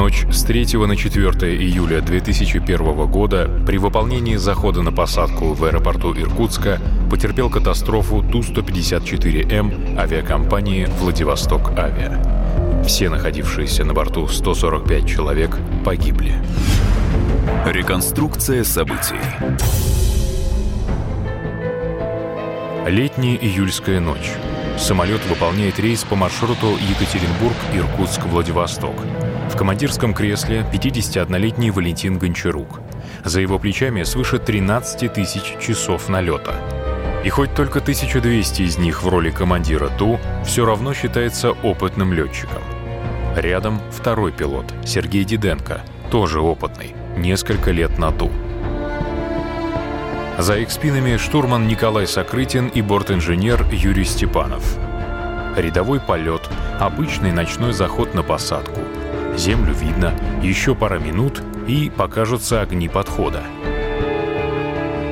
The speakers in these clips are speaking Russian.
Ночь с 3 на 4 июля 2001 года при выполнении захода на посадку в аэропорту Иркутска потерпел катастрофу Ту-154М авиакомпании «Владивосток Авиа». Все находившиеся на борту 145 человек погибли. Реконструкция событий. Летняя июльская ночь. Самолет выполняет рейс по маршруту Екатеринбург-Иркутск-Владивосток. В командирском кресле 51-летний Валентин Гончарук. За его плечами свыше 13 тысяч часов налета. И хоть только 1200 из них в роли командира Ту, все равно считается опытным летчиком. Рядом второй пилот, Сергей Диденко, тоже опытный, несколько лет на Ту. За их спинами штурман Николай Сокрытин и бортинженер Юрий Степанов. Рядовой полет, обычный ночной заход на посадку – Землю видно, еще пара минут и покажутся огни подхода.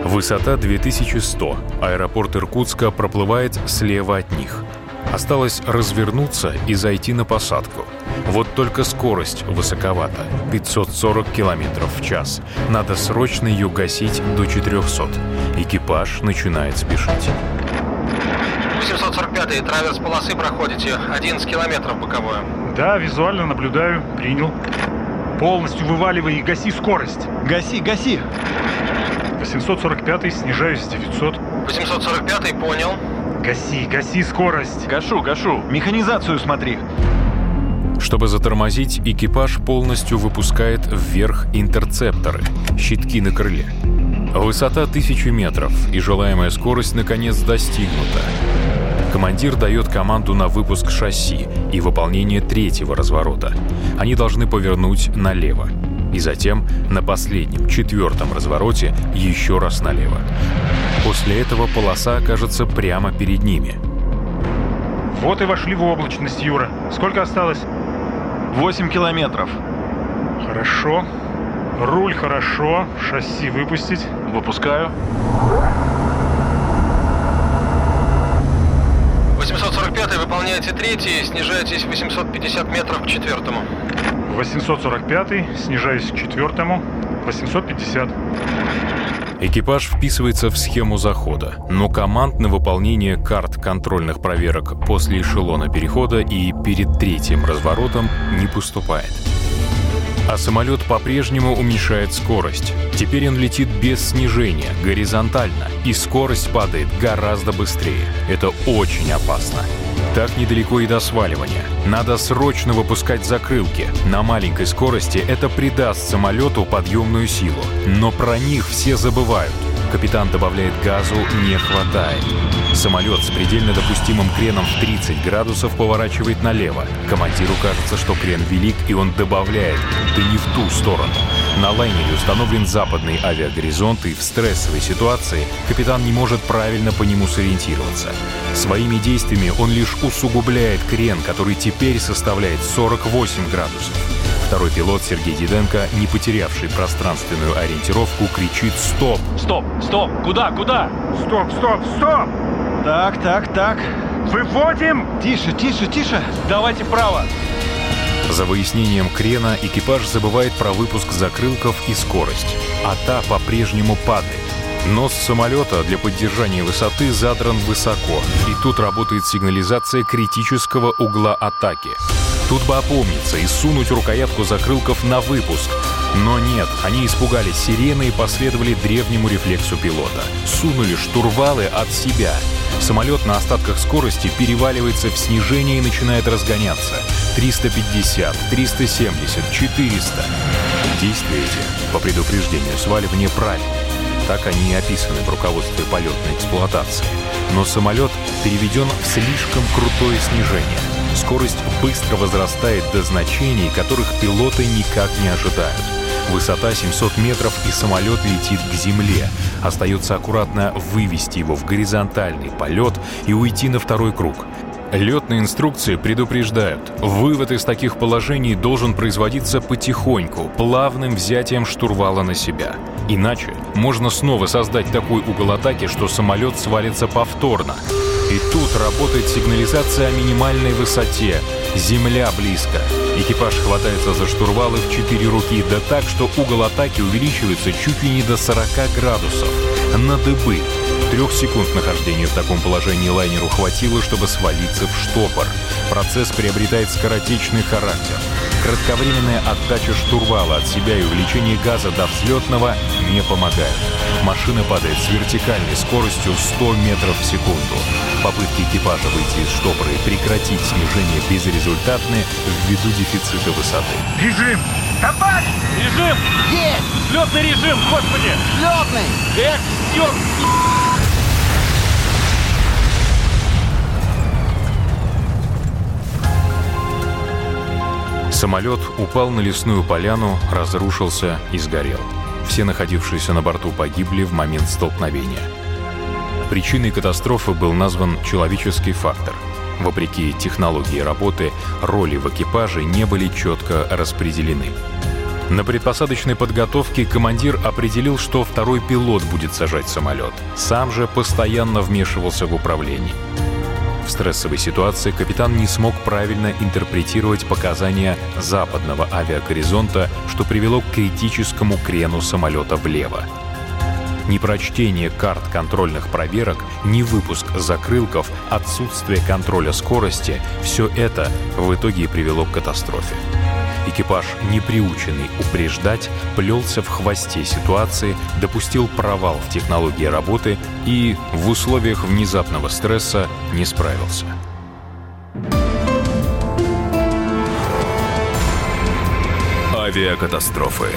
Высота 2100. Аэропорт Иркутска проплывает слева от них. Осталось развернуться и зайти на посадку. Вот только скорость высоковата — 540 км в час. Надо срочно ее гасить до 400. Экипаж начинает спешить. 745-й, траверс полосы проходите, 11 километров боковое. Да, визуально наблюдаю, принял. Полностью вываливай и гаси скорость. Гаси, гаси. 845 снижаюсь с 900. 845 понял. Гаси, гаси скорость. Гашу, гашу. Механизацию смотри. Чтобы затормозить, экипаж полностью выпускает вверх интерцепторы, щитки на крыле. Высота 1000 метров, и желаемая скорость наконец достигнута. Командир дает команду на выпуск шасси и выполнение третьего разворота. Они должны повернуть налево. И затем на последнем, четвертом развороте еще раз налево. После этого полоса окажется прямо перед ними. Вот и вошли в облачность, Юра. Сколько осталось? 8 километров. Хорошо. Руль хорошо. Шасси выпустить. Выпускаю. 845 выполняете третий, снижаетесь 850 метров к четвертому. 845 снижаюсь к четвертому. 850. Экипаж вписывается в схему захода, но команд на выполнение карт контрольных проверок после эшелона перехода и перед третьим разворотом не поступает. А самолет по-прежнему уменьшает скорость. Теперь он летит без снижения, горизонтально, и скорость падает гораздо быстрее. Это очень опасно. Так недалеко и до сваливания. Надо срочно выпускать закрылки. На маленькой скорости это придаст самолету подъемную силу. Но про них все забывают. Капитан добавляет газу «не хватает». Самолет с предельно допустимым креном в 30 градусов поворачивает налево. Командиру кажется, что крен велик, и он добавляет, да не в ту сторону. На лайнере установлен западный авиагоризонт, и в стрессовой ситуации капитан не может правильно по нему сориентироваться. Своими действиями он лишь усугубляет крен, который теперь составляет 48 градусов. Второй пилот Сергей Диденко, не потерявший пространственную ориентировку, кричит «Стоп!». Стоп, стоп, куда, куда? Стоп, стоп, стоп! Так, так, так. Выводим! Тише, тише, тише. Давайте вправо. За выяснением крена экипаж забывает про выпуск закрылков и скорость, а та по-прежнему падает. Нос самолета для поддержания высоты задран высоко, и тут работает сигнализация критического угла атаки. Тут бы опомниться и сунуть рукоятку закрылков на выпуск. Но нет, они испугались сирены и последовали древнему рефлексу пилота. Сунули штурвалы от себя. Самолет на остатках скорости переваливается в снижение и начинает разгоняться. 350, 370, 400. Действия эти, по предупреждению сваливания, правильные. Так они и описаны в руководстве полетной эксплуатации. Но самолет переведен в слишком крутое снижение. Скорость быстро возрастает до значений, которых пилоты никак не ожидают. Высота 700 метров и самолет летит к земле. Остается аккуратно вывести его в горизонтальный полет и уйти на второй круг. Летные инструкции предупреждают, вывод из таких положений должен производиться потихоньку, плавным взятием штурвала на себя. Иначе можно снова создать такой угол атаки, что самолет свалится повторно. И тут работает сигнализация о минимальной высоте. Земля близко. Экипаж хватается за штурвалы в четыре руки, да так, что угол атаки увеличивается чуть ли не до 40 градусов. На дыбы. Трех секунд нахождения в таком положении лайнеру хватило, чтобы свалиться в штопор. Процесс приобретает скоротечный характер. Кратковременная отдача штурвала от себя и увеличение газа до взлетного не помогают. Машина падает с вертикальной скоростью 100 метров в секунду. Попытки экипажа выйти из штопора и прекратить снижение безрезультатны ввиду дефицита высоты. Режим! Товарищ! Режим! Есть! Взлетный режим, господи! Взлетный! Эх, ёп! Самолет упал на лесную поляну, разрушился и сгорел. Все находившиеся на борту погибли в момент столкновения. Причиной катастрофы был назван человеческий фактор. Вопреки технологии работы, роли в экипаже не были четко распределены. На предпосадочной подготовке командир определил, что второй пилот будет сажать самолет. Сам же постоянно вмешивался в управление. В стрессовой ситуации капитан не смог правильно интерпретировать показания западного авиагоризонта, что привело к критическому крену самолета влево. Непрочтение карт контрольных проверок, ни выпуск закрылков, отсутствие контроля скорости – все это в итоге и привело к катастрофе. Экипаж, не приученный упреждать, плелся в хвосте ситуации, допустил провал в технологии работы и в условиях внезапного стресса не справился. Авиакатастрофы.